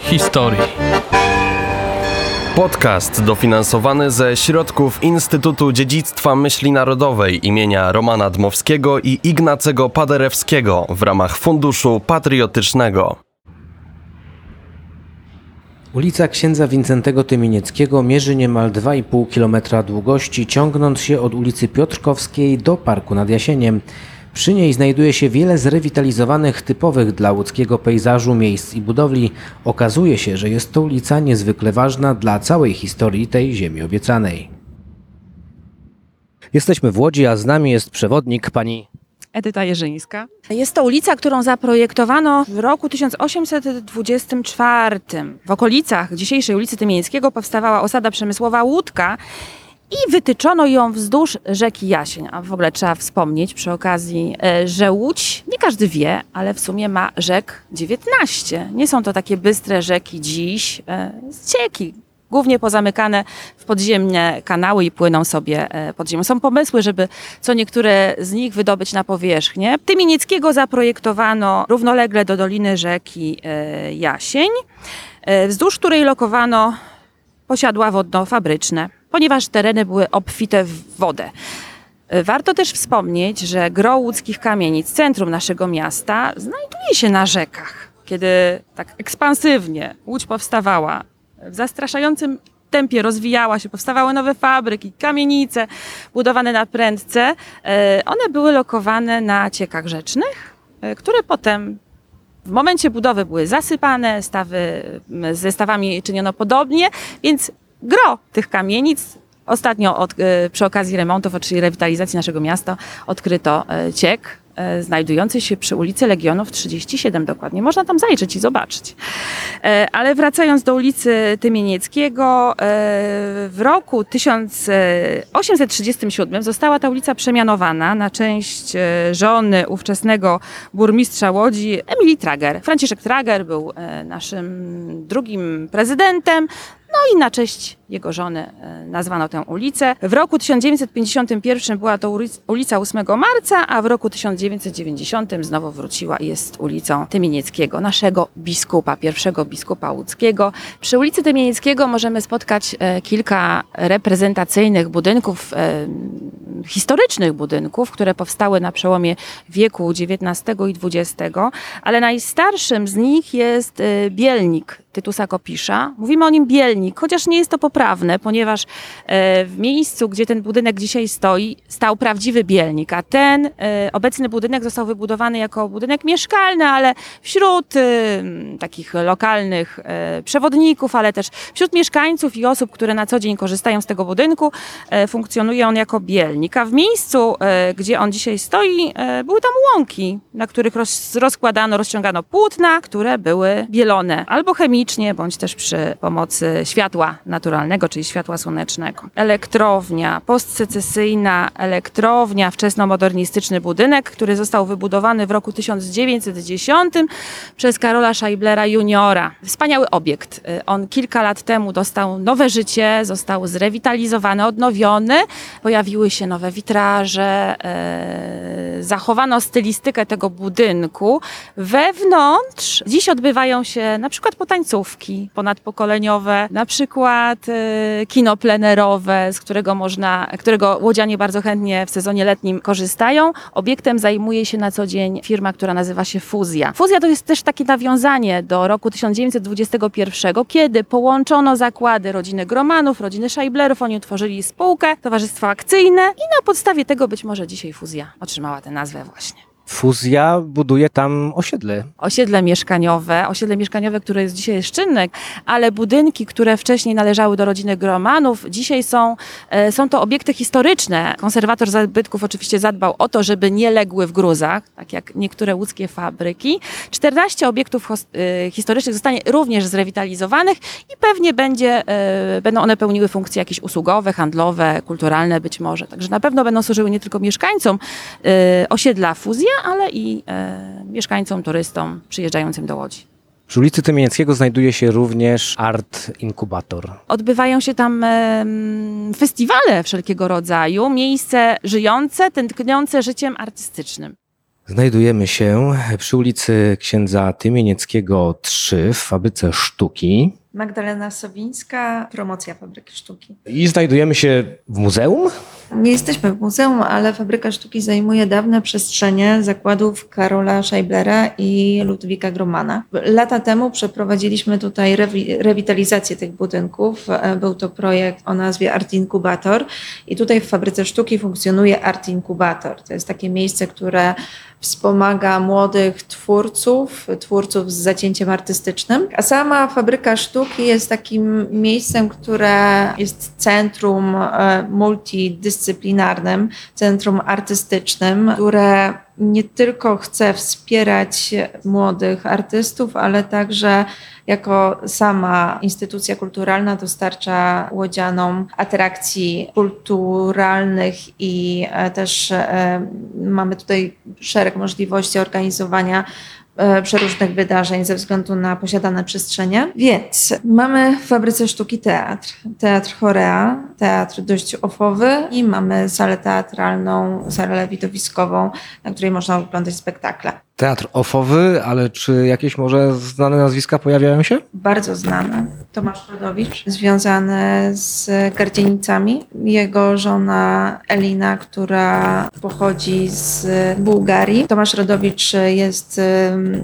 Historii. Podcast dofinansowany ze środków Instytutu Dziedzictwa Myśli Narodowej imienia Romana Dmowskiego i Ignacego Paderewskiego w ramach Funduszu Patriotycznego. Ulica księdza Wincentego Tymienieckiego mierzy niemal 2,5 km długości, ciągnąc się od ulicy Piotrkowskiej do Parku nad Jasieniem. Przy niej znajduje się wiele zrewitalizowanych, typowych dla łódzkiego pejzażu miejsc i budowli. Okazuje się, że jest to ulica niezwykle ważna dla całej historii tej ziemi obiecanej. Jesteśmy w Łodzi, a z nami jest przewodnik pani Edyta Jerzyńska. Jest to ulica, którą zaprojektowano w roku 1824. W okolicach dzisiejszej ulicy Tymińskiego powstawała osada przemysłowa Łódka i wytyczono ją wzdłuż rzeki Jasień. A w ogóle trzeba wspomnieć przy okazji, e, że Łódź, nie każdy wie, ale w sumie ma rzek 19. Nie są to takie bystre rzeki dziś, e, cieki, głównie pozamykane w podziemne kanały i płyną sobie e, pod ziemią. Są pomysły, żeby co niektóre z nich wydobyć na powierzchnię. Tymienieckiego zaprojektowano równolegle do doliny rzeki Jasień, wzdłuż której lokowano posiadła wodno-fabryczne, ponieważ tereny były obfite w wodę. Warto też wspomnieć, że gro łódzkich kamienic, centrum naszego miasta, znajduje się na rzekach. Kiedy tak ekspansywnie Łódź powstawała, w zastraszającym tempie rozwijała się, powstawały nowe fabryki, kamienice budowane na prędce. E, one były lokowane na ciekach rzecznych, e, które potem w momencie budowy były zasypane, stawy, ze stawami czyniono podobnie, więc gro tych kamienic Ostatnio od, e, przy okazji remontów, czyli rewitalizacji naszego miasta, odkryto ciek, E, znajdujący się przy ulicy Legionów 37 dokładnie. Można tam zajrzeć i zobaczyć. E, ale wracając do ulicy Tymienieckiego, e, w roku 1837 została ta ulica przemianowana na część żony ówczesnego burmistrza Łodzi, Emilii Trager. Franciszek Trager był naszym drugim prezydentem. No i na cześć jego żony e, nazwano tę ulicę. W roku 1951 była to ulica 8 marca, a w roku 1990 znowu wróciła i jest ulicą Tymienieckiego, naszego biskupa, pierwszego biskupa łódzkiego. Przy ulicy Tymienieckiego możemy spotkać e, kilka reprezentacyjnych budynków, e, historycznych budynków, które powstały na przełomie wieku XIX i XX, ale najstarszym z nich jest Bielnik Tytusa Kopisza. Mówimy o nim Bielnik, chociaż nie jest to poprawne, ponieważ e, w miejscu, gdzie ten budynek dzisiaj stoi, stał prawdziwy Bielnik, a ten e, obecny budynek został wybudowany jako budynek mieszkalny, ale wśród e, takich lokalnych przewodników, ale też wśród mieszkańców i osób, które na co dzień korzystają z tego budynku, funkcjonuje on jako Bielnik. A w miejscu, gdzie on dzisiaj stoi, były tam łąki, na których rozkładano, rozciągano płótna, które były bielone albo chemicznie, bądź też przy pomocy światła naturalnego, czyli światła słonecznego. Elektrownia, postsecesyjna elektrownia, wczesnomodernistyczny budynek, który został wybudowany w roku 1910 przez Karola Scheiblera juniora. Wspaniały obiekt. On kilka lat temu dostał nowe życie, został zrewitalizowany, odnowiony. Pojawiły się nowe witraże, e, zachowano stylistykę tego budynku. Wewnątrz dziś odbywają się na przykład po tańcu tańcówki ponadpokoleniowe, na przykład kino plenerowe, z którego można, którego łodzianie bardzo chętnie w sezonie letnim korzystają. Obiektem zajmuje się na co dzień firma, która nazywa się Fuzja. Fuzja to jest też takie nawiązanie do roku 1921, kiedy połączono zakłady rodziny Gromanów, rodziny Scheiblerów, oni utworzyli spółkę, towarzystwo akcyjne i na podstawie tego być może dzisiaj Fuzja otrzymała tę nazwę właśnie. Fuzja buduje tam osiedle. Osiedle mieszkaniowe, osiedle mieszkaniowe, które jest dzisiaj Szczynnek, ale budynki, które wcześniej należały do rodziny Gromanów, dzisiaj są, e, są to obiekty historyczne. Konserwator zabytków oczywiście zadbał o to, żeby nie legły w gruzach, tak jak niektóre łódzkie fabryki. 14 obiektów e, historycznych zostanie również zrewitalizowanych i pewnie będzie, e, będą one pełniły funkcje jakieś usługowe, handlowe, kulturalne być może. Także na pewno będą służyły nie tylko mieszkańcom osiedla Fuzja, ale i e, mieszkańcom, turystom przyjeżdżającym do Łodzi. Przy ulicy Tymienieckiego znajduje się również Art Inkubator. Odbywają się tam e, festiwale wszelkiego rodzaju, miejsce żyjące, tętniące życiem artystycznym. Znajdujemy się przy ulicy księdza Tymienieckiego 3 w fabryce sztuki. Magdalena Sowińska, promocja Fabryki Sztuki. I znajdujemy się w muzeum. Nie jesteśmy w muzeum, ale Fabryka Sztuki zajmuje dawne przestrzenie zakładów Karola Scheiblera i Ludwika Gromana. Lata temu przeprowadziliśmy tutaj rewi- rewitalizację tych budynków. Był to projekt o nazwie Art Incubator i tutaj w Fabryce Sztuki funkcjonuje Art Incubator. To jest takie miejsce, które wspomaga młodych twórców, twórców z zacięciem artystycznym. A sama Fabryka Sztuki jest takim miejscem, które jest centrum e, multidyscyplinarnym, centrum artystycznym, które nie tylko chce wspierać młodych artystów, ale także jako sama instytucja kulturalna dostarcza łodzianom atrakcji kulturalnych i e, też e, mamy tutaj szereg możliwości organizowania przeróżnych wydarzeń ze względu na posiadane przestrzenie. Więc mamy w Fabryce Sztuki teatr, teatr chorea, teatr dość ofowy i mamy salę teatralną, salę widowiskową, na której można oglądać spektakle. Teatr ofowy, ale czy jakieś może znane nazwiska pojawiają się? bardzo znany. Tomasz Rodowicz, związany z Gardzienicami. Jego żona Elina, która pochodzi z Bułgarii. Tomasz Rodowicz jest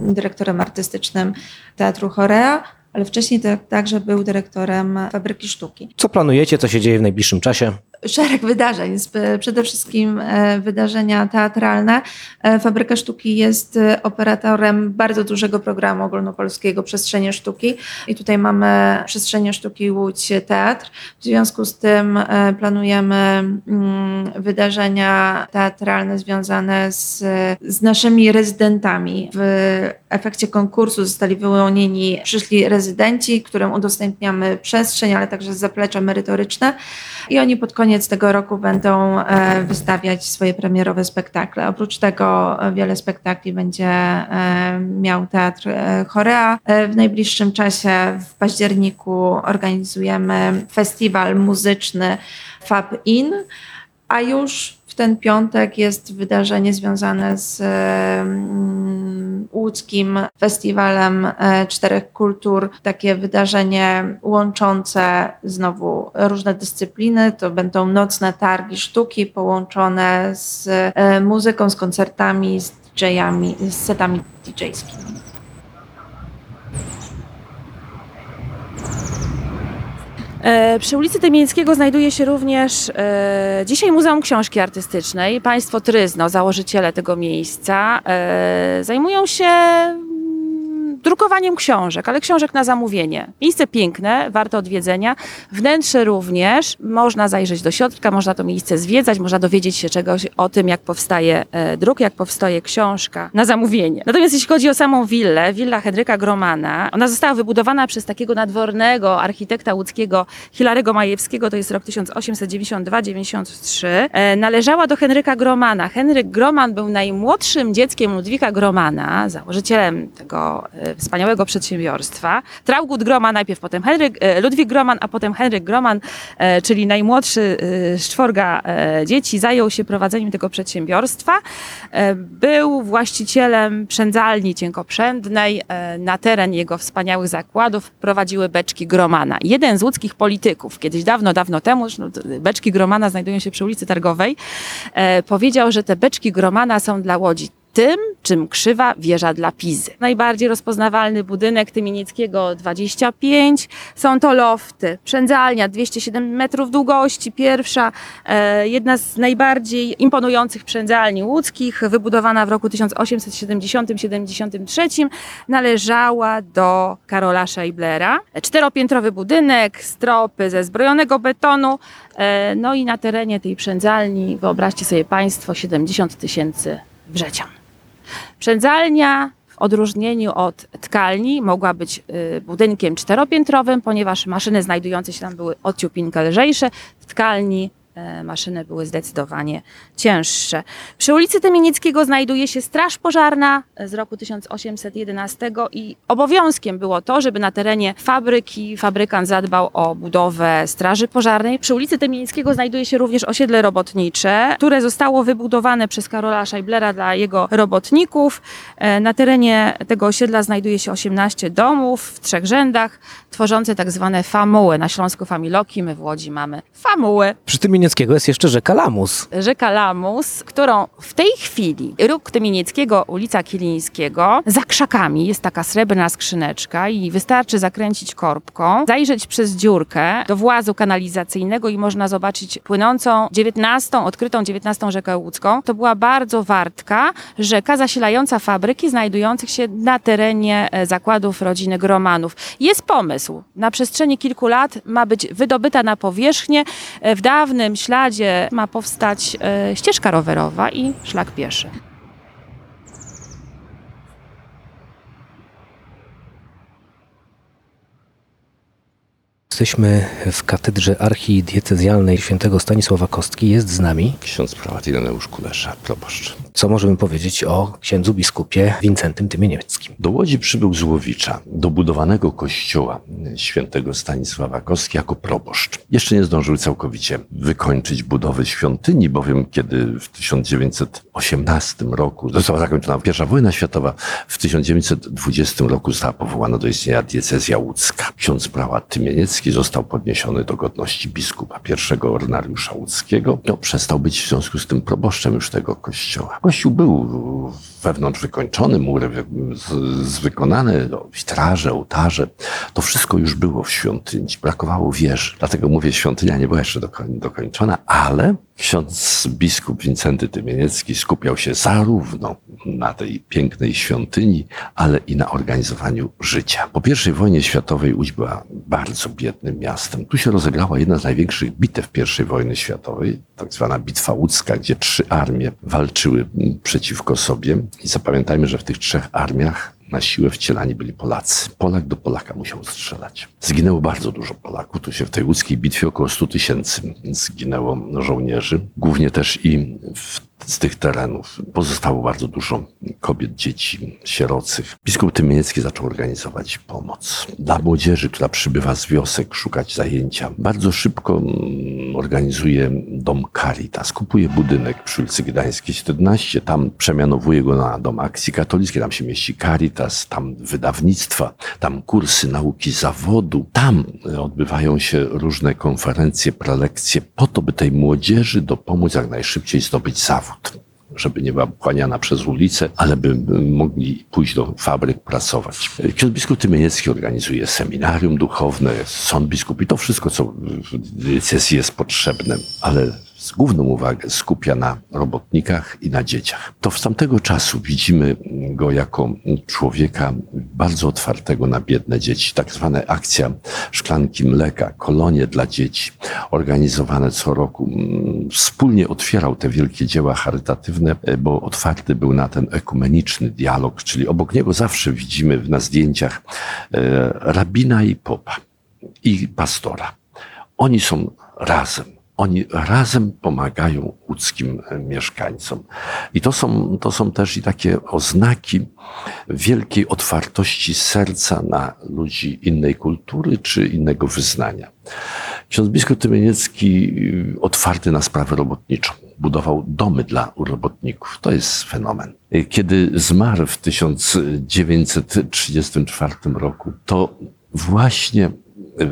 dyrektorem artystycznym Teatru Chorea, ale wcześniej także był dyrektorem Fabryki Sztuki. Co planujecie, co się dzieje w najbliższym czasie? Szereg wydarzeń, sp- przede wszystkim e, wydarzenia teatralne. E, Fabryka Sztuki jest e, operatorem bardzo dużego programu ogólnopolskiego Przestrzenie Sztuki i tutaj mamy Przestrzenie Sztuki Łódź Teatr. W związku z tym e, planujemy mm, wydarzenia teatralne związane z, z naszymi rezydentami. W efekcie konkursu zostali wyłonieni przyszli rezydenci, którym udostępniamy przestrzeń, ale także zaplecze merytoryczne i oni pod koniec tego roku będą e, wystawiać swoje premierowe spektakle. Oprócz tego e, wiele spektakli będzie e, miał Teatr Chorea. W najbliższym czasie, w październiku, organizujemy festiwal muzyczny Fab In, a już w ten piątek jest wydarzenie związane z mm, łódzkim festiwalem e, czterech kultur. Takie wydarzenie łączące znowu różne dyscypliny. To będą nocne targi sztuki połączone z e, muzyką, z koncertami, z DJ-ami, z setami DJ-skimi. E, Przy ulicy Tymińskiego znajduje się również e, dzisiaj Muzeum Książki Artystycznej. Państwo Tryzno, założyciele tego miejsca, e, zajmują się drukowaniem książek, ale książek na zamówienie. Miejsce piękne, warte odwiedzenia. Wnętrze również. Można zajrzeć do środka, można to miejsce zwiedzać, można dowiedzieć się czegoś o tym, jak powstaje e, druk, jak powstaje książka na zamówienie. Natomiast jeśli chodzi o samą willę, willa Henryka Gromana, ona została wybudowana przez takiego nadwornego architekta łódzkiego Hilarego Majewskiego, to jest rok 1892-93. E, należała do Henryka Gromana. Henryk Groman był najmłodszym dzieckiem Ludwika Gromana, założycielem tego e, wspaniałego przedsiębiorstwa. Traugut Groman, najpierw potem Henryk, e, Ludwik Groman, a potem Henryk Groman, e, czyli najmłodszy z czworga dzieci, zajął się prowadzeniem tego przedsiębiorstwa. Był właścicielem przędzalni cienkoprzędnej. Na teren jego wspaniałych zakładów prowadziły beczki Gromana. Jeden z łódzkich polityków, kiedyś dawno, dawno temu, beczki Gromana znajdują się przy ulicy Targowej, powiedział, że te beczki Gromana są dla Łodzi tym, czym krzywa wieża dla Pizy. Najbardziej rozpoznawalny budynek Tymienieckiego 25 są to lofty. Przędzalnia 207 metrów długości, pierwsza, e, jedna z najbardziej imponujących przędzalni łódzkich, wybudowana w roku 1870-73, należała do Karola Scheiblera. Czteropiętrowy budynek, stropy ze zbrojonego betonu, e, no i na terenie tej przędzalni, wyobraźcie sobie Państwo, 70 tysięcy wrzecian. Przędzalnia w odróżnieniu od tkalni mogła być y, budynkiem czteropiętrowym, ponieważ maszyny znajdujące się tam były odciupinkę lżejsze. W tkalni maszyny były zdecydowanie cięższe. Przy ulicy Tymienieckiego znajduje się Straż Pożarna z roku 1811 i obowiązkiem było to, żeby na terenie fabryki fabrykant zadbał o budowę Straży Pożarnej. Przy ulicy Tymienieckiego znajduje się również osiedle robotnicze, które zostało wybudowane przez Karola Scheiblera dla jego robotników. E, Na terenie tego osiedla znajduje się 18 domów w trzech rzędach, tworzące tak zwane famuły. Na Śląsku familoki, my w Łodzi mamy famuły. Przy Jest jeszcze rzeka Lamus. Rzeka Lamus, którą w tej chwili róg Tymienieckiego, ulica Kilińskiego, za krzakami jest taka srebrna skrzyneczka i wystarczy zakręcić korbką, zajrzeć przez dziurkę do włazu kanalizacyjnego i można zobaczyć płynącą 19, odkrytą 19 rzekę łódzką. To była bardzo wartka rzeka zasilająca fabryki znajdujących się na terenie e, zakładów rodziny Gromanów. Jest pomysł. Na przestrzeni kilku lat ma być wydobyta na powierzchnię. E, W dawnym śladzie ma powstać e, ścieżka rowerowa i szlak pieszy. Jesteśmy w katedrze archidiecezjalnej świętego Stanisława Kostki. Jest z nami. Ksiądz prałat Ireneusz Kulesza, proboszcz. Co możemy powiedzieć o księdzu biskupie Wincentym Tymienieckim? Do Łodzi przybył z Łowicza, do budowanego kościoła świętego Stanisława Kostki jako proboszcz. Jeszcze nie zdążył całkowicie wykończyć budowy świątyni, bowiem kiedy w 1918 roku została zakończona pierwsza wojna światowa, w 1920 roku została powołana do istnienia diecezja łódzka. Ksiądz prałat Tymieniecki został podniesiony do godności biskupa pierwszego ordynariusza łódzkiego. No, przestał być w związku z tym proboszczem już tego kościoła. Kościół był wewnątrz wykończony, mury z, wykonane, no, witraże, ołtarze. To wszystko już było w świątyni. Brakowało wieży. Dlatego mówię, świątynia nie była jeszcze dokoń, dokończona, ale ksiądz biskup Wincenty Tymieniecki skupiał się zarówno na tej pięknej świątyni, ale i na organizowaniu życia. Po I wojnie światowej Łódź była bardzo biednym miastem. Tu się rozegrała jedna z największych bitew I wojny światowej, tak zwana Bitwa Łódzka, gdzie trzy armie walczyły przeciwko sobie. I zapamiętajmy, że w tych trzech armiach na siłę wcielani byli Polacy. Polak do Polaka musiał strzelać. Zginęło bardzo dużo Polaków. Tu się w tej łódzkiej bitwie około 100 tysięcy zginęło żołnierzy. Głównie też i w z tych terenów. Pozostało bardzo dużo kobiet, dzieci, sierocych. Biskup Tymieniecki zaczął organizować pomoc dla młodzieży, która przybywa z wiosek, szukać zajęcia. Bardzo szybko mm, organizuje dom Caritas. Kupuje budynek przy ulicy Gdańskiej 17. Tam przemianowuje go na dom akcji katolickiej. Tam się mieści Caritas, tam wydawnictwa, tam kursy nauki zawodu. Tam odbywają się różne konferencje, prelekcje po to, by tej młodzieży dopomóc jak najszybciej zdobyć zawód żeby nie była pochłaniana przez ulicę, ale by mogli pójść do fabryk pracować. Ksiądz biskup Tymieniecki organizuje seminarium duchowne, sąd biskup i to wszystko, co w diecezji jest potrzebne, ale główną uwagę skupia na robotnikach i na dzieciach. To z tamtego czasu widzimy go jako człowieka bardzo otwartego na biedne dzieci. Tak zwana akcja szklanki mleka, kolonie dla dzieci, organizowane co roku. Wspólnie otwierał te wielkie dzieła charytatywne, bo otwarty był na ten ekumeniczny dialog, czyli obok niego zawsze widzimy na zdjęciach rabina i popa i pastora. Oni są razem oni razem pomagają łódzkim mieszkańcom. I to są, to są też i takie oznaki wielkiej otwartości serca na ludzi innej kultury czy innego wyznania. Ksiądz biskup Tymieniecki otwarty na sprawę robotniczą. Budował domy dla robotników. To jest fenomen. Kiedy zmarł w 1934 roku, to właśnie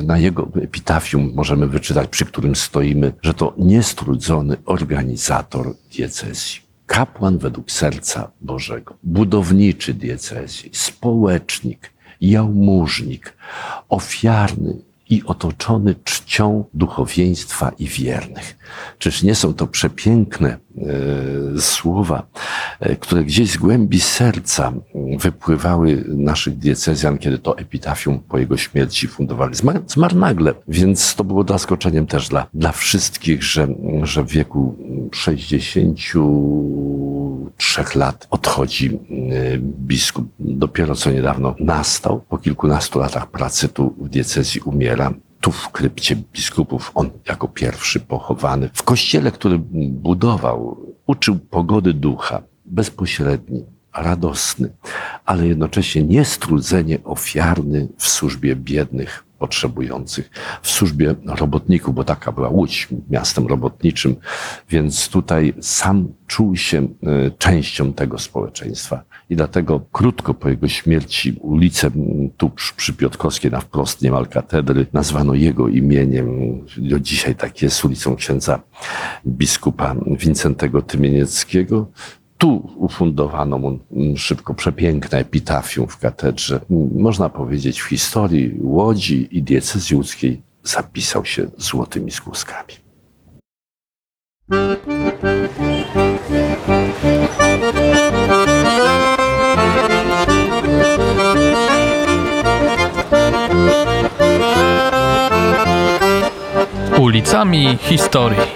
na jego epitafium możemy wyczytać, przy którym stoimy, że to niestrudzony organizator diecezji. Kapłan według serca Bożego, budowniczy diecezji, społecznik, jałmużnik, ofiarny i otoczony czcią duchowieństwa i wiernych. Czyż nie są to przepiękne e, słowa, e, które gdzieś z głębi serca wypływały naszych diecezjan, kiedy to epitafium po jego śmierci fundowali. Zmarł, zmarł nagle, więc to było zaskoczeniem też dla, dla wszystkich, że, że w wieku 63 lat odchodzi e, biskup. Dopiero co niedawno nastał, po kilkunastu latach pracy tu w diecezji umiera tu w krypcie biskupów, on jako pierwszy pochowany. W kościele, który budował, uczył pogody ducha, bezpośredni, radosny, ale jednocześnie niestrudzenie ofiarny w służbie biednych, potrzebujących, w służbie robotników, bo taka była Łódź, miastem robotniczym, więc tutaj sam czuł się e, częścią tego społeczeństwa. I dlatego krótko po jego śmierci ulicę tu przy- Piotrkowskiej, na wprost niemal katedry, nazwano jego imieniem. Do dzisiaj tak jest ulicą księdza biskupa Wincentego Tymienieckiego. Tu ufundowano mu mm, szybko przepiękne epitafium w katedrze. Mm, Można powiedzieć, w historii Łodzi i diecezji łódzkiej zapisał się złotymi skłuskami. Ulicami historii.